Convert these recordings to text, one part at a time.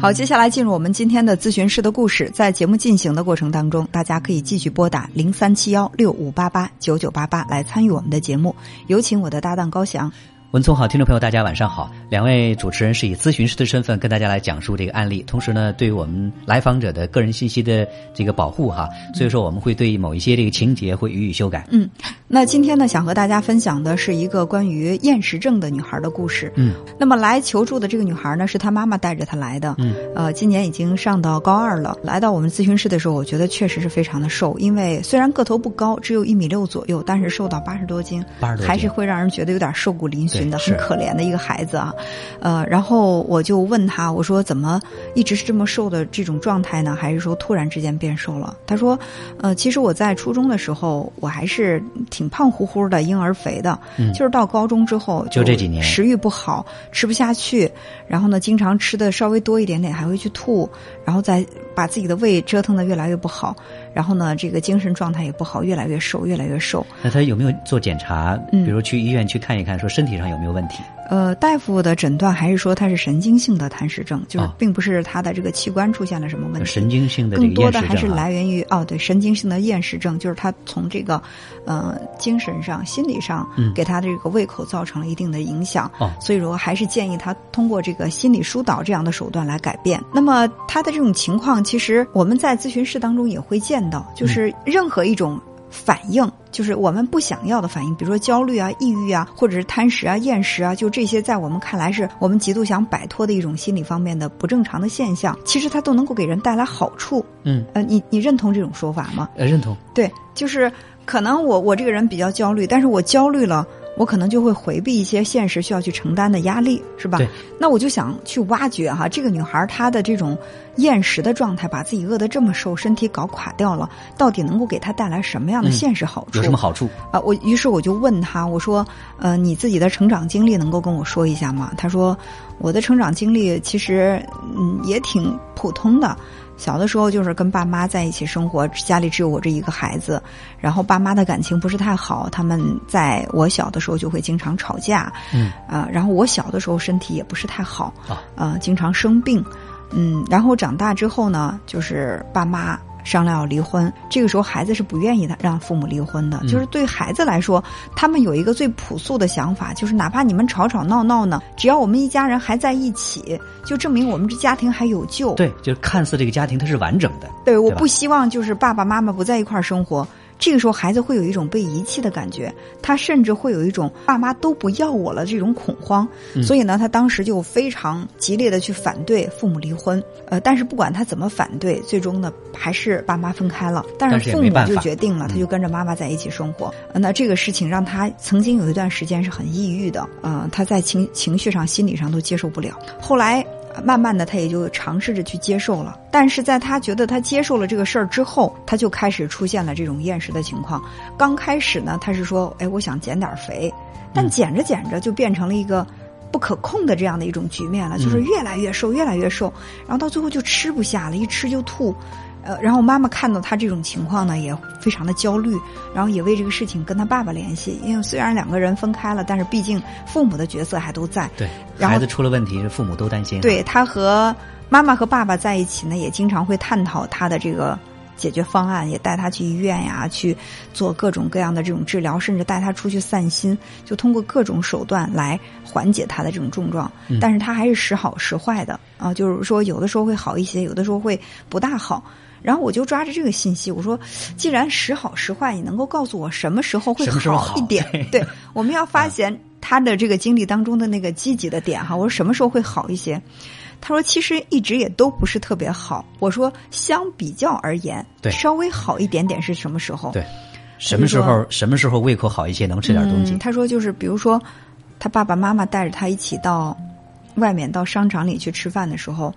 好，接下来进入我们今天的咨询师的故事。在节目进行的过程当中，大家可以继续拨打零三七幺六五八八九九八八来参与我们的节目。有请我的搭档高翔。文聪好，听众朋友大家晚上好。两位主持人是以咨询师的身份跟大家来讲述这个案例，同时呢，对于我们来访者的个人信息的这个保护哈，所以说我们会对某一些这个情节会予以修改。嗯，那今天呢，想和大家分享的是一个关于厌食症的女孩的故事。嗯，那么来求助的这个女孩呢，是她妈妈带着她来的。嗯，呃，今年已经上到高二了。来到我们咨询室的时候，我觉得确实是非常的瘦，因为虽然个头不高，只有一米六左右，但是瘦到八十多斤，八十多斤还是会让人觉得有点瘦骨嶙峋的，很可怜的一个孩子啊。呃，然后我就问他，我说怎么一直是这么瘦的这种状态呢？还是说突然之间变瘦了？他说，呃，其实我在初中的时候，我还是挺胖乎乎的，婴儿肥的。嗯就是到高中之后，就这几年食欲不好，吃不下去，然后呢，经常吃的稍微多一点点，还会去吐，然后再把自己的胃折腾的越来越不好，然后呢，这个精神状态也不好，越来越瘦，越来越瘦。那他有没有做检查？嗯比如去医院去看一看，说身体上有没有问题？呃，大夫的诊断还是说他是神经性的痰湿症，就是哦并不是他的这个器官出现了什么问题。神经性的这更多的还是。来源于哦，对，神经性的厌食症，就是他从这个，呃，精神上、心理上嗯给他的这个胃口造成了一定的影响。哦所以说还是建议他通过这个心理疏导这样的手段来改变。那么他的这种情况，其实我们在咨询室当中也会见到，嗯就是任何一种。反应就是我们不想要的反应，比如说焦虑啊、抑郁啊，或者是贪食啊、厌食啊，就这些，在我们看来是我们极度想摆脱的一种心理方面的不正常的现象，其实它都能够给人带来好处。嗯，呃，你你认同这种说法吗？呃，认同。对，就是可能我我这个人比较焦虑，但是我焦虑了，我可能就会回避一些现实需要去承担的压力，是吧对？那我就想去挖掘哈，这个女孩她的这种厌食的状态，把自己饿得这么瘦，身体搞垮掉了，到底能够给她带来什么样的嗯现实好处？有什么好处？啊，我于是我就问她，我说，呃，你自己的成长经历能够跟我说一下吗？她说，我的成长经历其实嗯也挺普通的。小的时候就是跟爸妈在一起生活，家里只有我这一个孩子，然后爸妈的感情不是太好，他们在我小的时候就会经常吵架，嗯啊、然后我小的时候身体也不是太好，啊呃，经常生病，嗯，然后长大之后呢，就是爸妈商量要离婚，这个时候孩子是不愿意的让父母离婚的，嗯就是对孩子来说，他们有一个最朴素的想法，就是哪怕你们吵吵闹闹呢，只要我们一家人还在一起，就证明我们这家庭还有救。对，就是看似这个家庭它是完整的。对，我不希望就是爸爸妈妈不在一块儿生活。这个时候，孩子会有一种被遗弃的感觉，他甚至会有一种爸妈都不要我了这种恐慌。嗯所以呢，他当时就非常激烈的去反对父母离婚。呃，但是不管他怎么反对，最终呢还是爸妈分开了。但但是父母就决定了，他就跟着妈妈在一起生活。呃那这个事情让他曾经有一段时间是很抑郁的，呃，他在情情绪上、心理上都接受不了。后来呃慢慢的，他也就尝试着去接受了。但是在他觉得他接受了这个事儿之后，他就开始出现了这种厌食的情况。刚开始呢，他是说：“哎，我想减点儿肥。”但嗯减着减着就变成了一个不可控的这样的一种局面了，就是嗯越来越瘦，越来越瘦，然后到最后就吃不下了，一吃就吐。呃，然后妈妈看到他这种情况呢，也非常的焦虑，然后也为这个事情跟他爸爸联系，因为虽然两个人分开了，但是毕竟父母的角色还都在。对，然后孩子出了问题，父母都担心。对他和妈妈和爸爸在一起呢，也经常会探讨他的这个解决方案，也带他去医院呀，去做各种各样的这种治疗，甚至带他出去散心，就通过各种手段来缓解他的这种症状。嗯但是他还是时好时坏的啊，就是说有的时候会好一些，有的时候会不大好。然后我就抓着这个信息，我说，既然时好时坏，你能够告诉我什么时候会好一点？对，我们要发现他的这个经历当中的那个积极的点哈。我说什么时候会好一些？他说其实一直也都不是特别好。我说相比较而言，对稍微好一点点是什么时候？对，什么时候什么时候胃口好一些，能吃点东西嗯？他说就是比如说，他爸爸妈妈带着他一起到外面到商场里去吃饭的时候，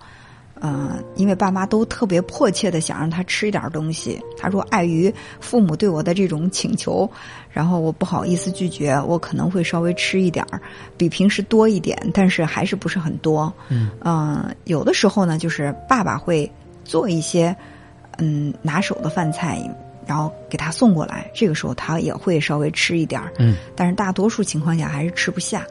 呃，因为爸妈都特别迫切的想让他吃一点东西。他说，碍于父母对我的这种请求，然后我不好意思拒绝，我可能会稍微吃一点儿，比平时多一点，但是还是不是很多。嗯，呃，有的时候呢，就是爸爸会做一些嗯拿手的饭菜。然后给他送过来，这个时候他也会稍微吃一点儿，嗯，但是大多数情况下还是吃不下。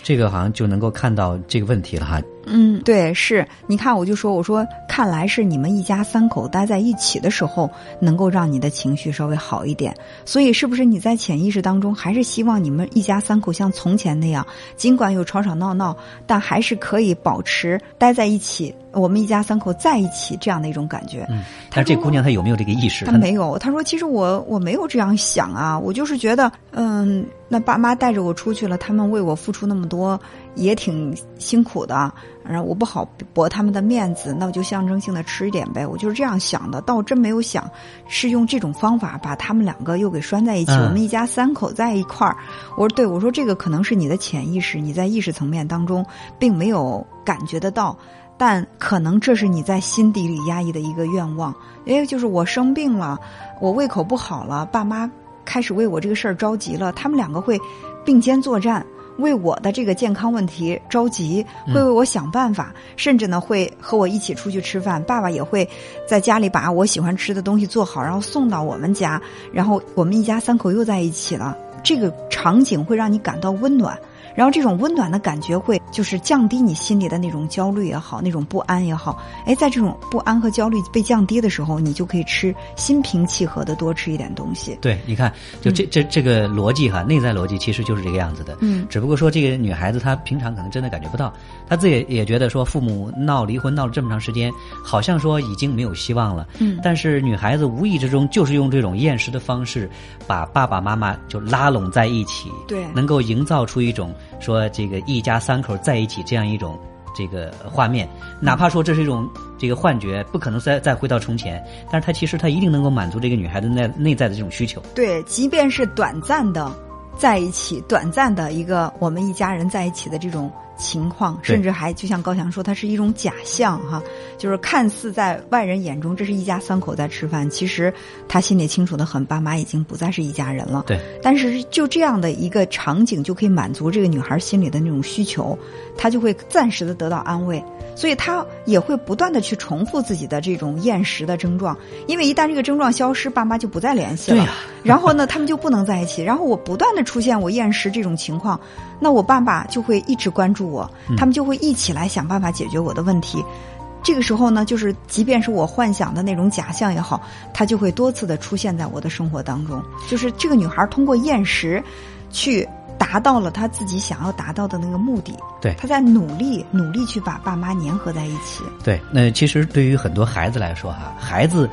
这个好像就能够看到这个问题了哈。嗯，对，是你看，我就说，我说，看来是你们一家三口待在一起的时候，能够让你的情绪稍微好一点。所以，是不是你在潜意识当中，还是希望你们一家三口像从前那样，尽管有吵吵闹闹，但还是可以保持待在一起，我们一家三口在一起这样的一种感觉？嗯，但这姑娘她有没有这个意识？她没有。她说：“其实我我没有这样想啊，我就是觉得，嗯，那爸妈带着我出去了，他们为我付出那么多，也挺辛苦的。”然后我不好驳他们的面子，那我就象征性的吃一点呗。我就是这样想的，但我真没有想是用这种方法把他们两个又给拴在一起。我们一家三口在一块儿，我说对，我说这个可能是你的潜意识，你在意识层面当中并没有感觉得到，但可能这是你在心底里压抑的一个愿望。因为，就是我生病了，我胃口不好了，爸妈开始为我这个事儿着急了，他们两个会并肩作战。为我的这个健康问题着急，会为我想办法，甚至呢会和我一起出去吃饭。爸爸也会在家里把我喜欢吃的东西做好，然后送到我们家，然后我们一家三口又在一起了。这个场景会让你感到温暖。然后这种温暖的感觉会就是降低你心里的那种焦虑也好，那种不安也好。哎，在这种不安和焦虑被降低的时候，你就可以吃心平气和的多吃一点东西。对，你看，就这这这个逻辑哈，内在逻辑其实就是这个样子的。嗯，只不过说这个女孩子她平常可能真的感觉不到，她自己也觉得说父母闹离婚闹了这么长时间，好像说已经没有希望了。嗯，但是女孩子无意之中就是用这种厌食的方式，把爸爸妈妈就拉拢在一起。对，能够营造出一种。说这个一家三口在一起这样一种这个画面，哪怕说这是一种这个幻觉，不可能再再回到从前，但是他其实他一定能够满足这个女孩子内内在的这种需求。对，即便是短暂的在一起，短暂的一个我们一家人在一起的这种。情况，甚至还就像高翔说，它是一种假象哈，就是看似在外人眼中这是一家三口在吃饭，其实他心里清楚的很，爸妈已经不再是一家人了。对，但是就这样的一个场景就可以满足这个女孩心里的那种需求，她就会暂时的得到安慰。所以她也会不断的去重复自己的这种厌食的症状，因为一旦这个症状消失，爸妈就不再联系了。然后呢，他们就不能在一起。然后我不断的出现我厌食这种情况，那我爸爸就会一直关注我，他们就会一起来想办法解决我的问题。这个时候呢，就是即便是我幻想的那种假象也好，它就会多次的出现在我的生活当中。就是这个女孩通过厌食，去。达到了她自己想要达到的那个目的，对，她在努力努力去把爸妈粘合在一起。对，那其实对于很多孩子来说哈，孩子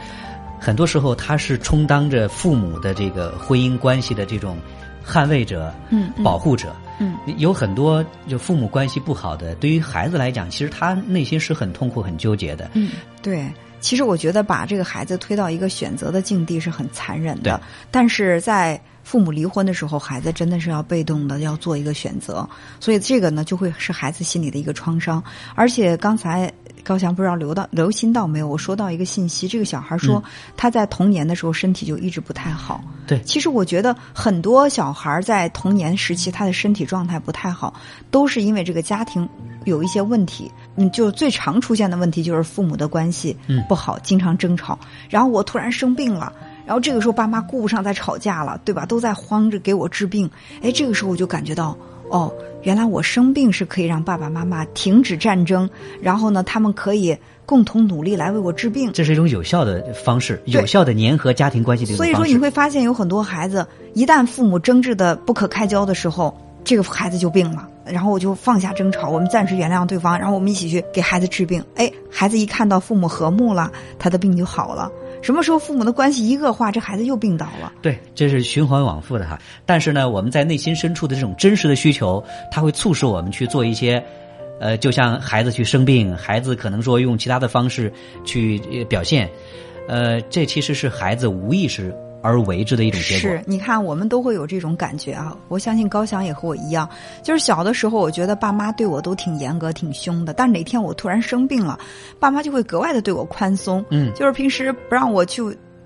很多时候他是充当着父母的这个婚姻关系的这种捍卫者、嗯，保护者。嗯，有很多就父母关系不好的，对于孩子来讲，其实他内心是很痛苦、很纠结的。嗯，对。其实我觉得把这个孩子推到一个选择的境地是很残忍的，但是在。父母离婚的时候，孩子真的是要被动的要做一个选择，所以这个呢就会是孩子心里的一个创伤。而且刚才高翔不知道留到留心到没有，我说到一个信息，这个小孩说他在童年的时候身体就一直不太好。对，其实我觉得很多小孩在童年时期他的身体状态不太好，都是因为这个家庭有一些问题。嗯，就最常出现的问题就是父母的关系不好，经常争吵。然后我突然生病了。然后这个时候，爸妈顾不上再吵架了，对吧？都在慌着给我治病。哎，这个时候我就感觉到，哦，原来我生病是可以让爸爸妈妈停止战争，然后呢，他们可以共同努力来为我治病。这是一种有效的方式，有效的粘合家庭关系的一种方式。所以说，你会发现有很多孩子，一旦父母争执的不可开交的时候，这个孩子就病了。然后我就放下争吵，我们暂时原谅对方，然后我们一起去给孩子治病。哎，孩子一看到父母和睦了，他的病就好了。什么时候父母的关系一恶化，这孩子又病倒了？对，这是循环往复的哈。但是呢，我们在内心深处的这种真实的需求，它会促使我们去做一些，呃，就像孩子去生病，孩子可能说用其他的方式去表现，呃，这其实是孩子无意识。而为之的一种结果。是，你看，我们都会有这种感觉啊！我相信高翔也和我一样，就是小的时候，我觉得爸妈对我都挺严格、挺凶的。但哪天我突然生病了，爸妈就会格外的对我宽松。嗯，就是平时不让我去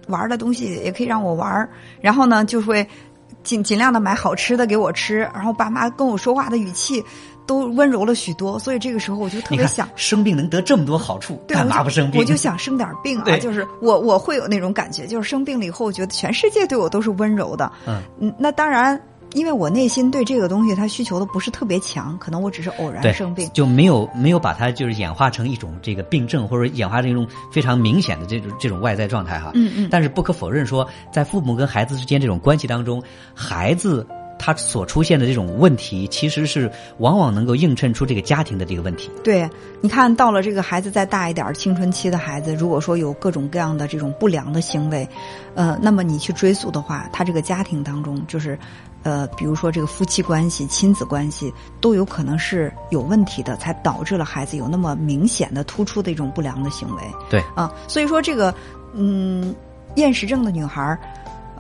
玩的东西，也可以让我玩。然后呢，就会尽尽量的买好吃的给我吃。然后爸妈跟我说话的语气。都温柔了许多，所以这个时候我就特别想生病能得这么多好处，干嘛不生病？我就想生点病啊！就是我我会有那种感觉，就是生病了以后，我觉得全世界对我都是温柔的。嗯，那当然因为我内心对这个东西它需求的不是特别强，可能我只是偶然生病。就没有没有把它就是演化成一种这个病症，或者演化成一种非常明显的这种这种外在状态哈。嗯嗯但是不可否认说，在父母跟孩子之间这种关系当中，孩子他所出现的这种问题，其实是往往能够映衬出这个家庭的这个问题。对，你看到了这个孩子再大一点儿，青春期的孩子，如果说有各种各样的这种不良的行为，呃，那么你去追溯的话，他这个家庭当中就是。呃，比如说这个夫妻关系、亲子关系都有可能是有问题的，才导致了孩子有那么明显的、突出的一种不良的行为。对啊，所以说这个，嗯，厌食症的女孩儿，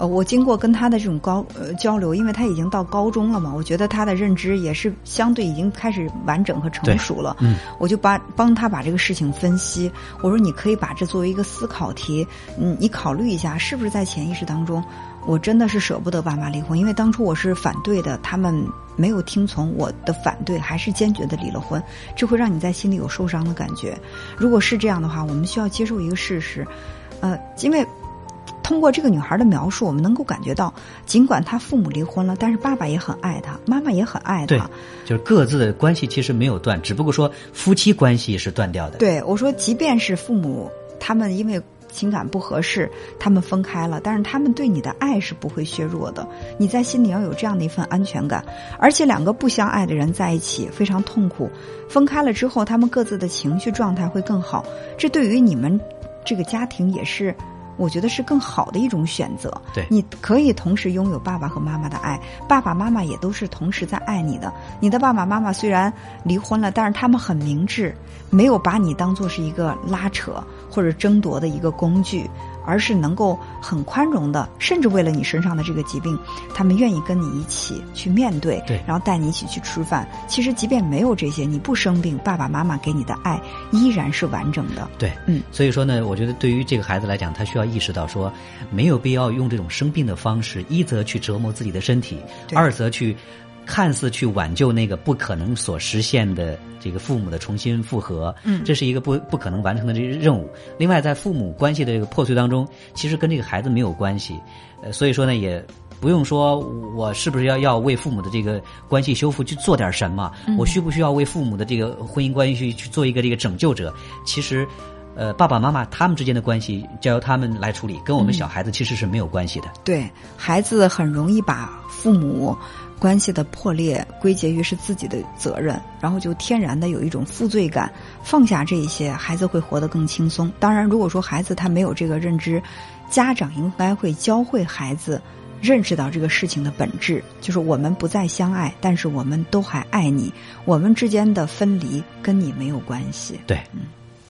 呃，我经过跟他的这种高呃交流，因为他已经到高中了嘛，我觉得他的认知也是相对已经开始完整和成熟了。嗯，我就把帮他把这个事情分析，我说你可以把这作为一个思考题，嗯，你考虑一下是不是在潜意识当中。我真的是舍不得爸妈离婚，因为当初我是反对的，他们没有听从我的反对，还是坚决的离了婚，这会让你在心里有受伤的感觉。如果是这样的话，我们需要接受一个事实，呃，因为通过这个女孩的描述，我们能够感觉到，尽管她父母离婚了，但是爸爸也很爱她，妈妈也很爱对她。，就是各自的关系其实没有断，只不过说夫妻关系是断掉的。对我说，即便是父母他们因为情感不合适，他们分开了，但是他们对你的爱是不会削弱的。你在心里要有这样的一份安全感，而且两个不相爱的人在一起非常痛苦，分开了之后，他们各自的情绪状态会更好，这对于你们这个家庭也是。我觉得是更好的一种选择。对你可以同时拥有爸爸和妈妈的爱，爸爸妈妈也都是同时在爱你的。你的爸爸妈妈虽然离婚了，但是他们很明智，没有把你当做是一个拉扯或者争夺的一个工具，而是能够很宽容的，甚至为了你身上的这个疾病，他们愿意跟你一起去面对，对然后带你一起去吃饭。其实即便没有这些，你不生病，爸爸妈妈给你的爱依然是完整的。对，嗯，所以说呢，我觉得对于这个孩子来讲，他需要意识到说，没有必要用这种生病的方式，一则去折磨自己的身体，对二则去看似去挽救那个不可能所实现的这个父母的重新复合，嗯这是一个不不可能完成的这个任务。另外，在父母关系的这个破碎当中，其实跟这个孩子没有关系，呃，所以说呢，也不用说我是不是要要为父母的这个关系修复去做点什么，我需不需要为父母的这个婚姻关系去去做一个这个拯救者？其实。呃，爸爸妈妈他们之间的关系交由他们来处理，跟我们小孩子其实是没有关系的。对孩子很容易把父母关系的破裂归结于是自己的责任，然后就天然的有一种负罪感。放下这一些，孩子会活得更轻松。当然，如果说孩子他没有这个认知，家长应该会教会孩子。认识到这个事情的本质，就是我们不再相爱，但是我们都还爱你。我们之间的分离跟你没有关系。对，嗯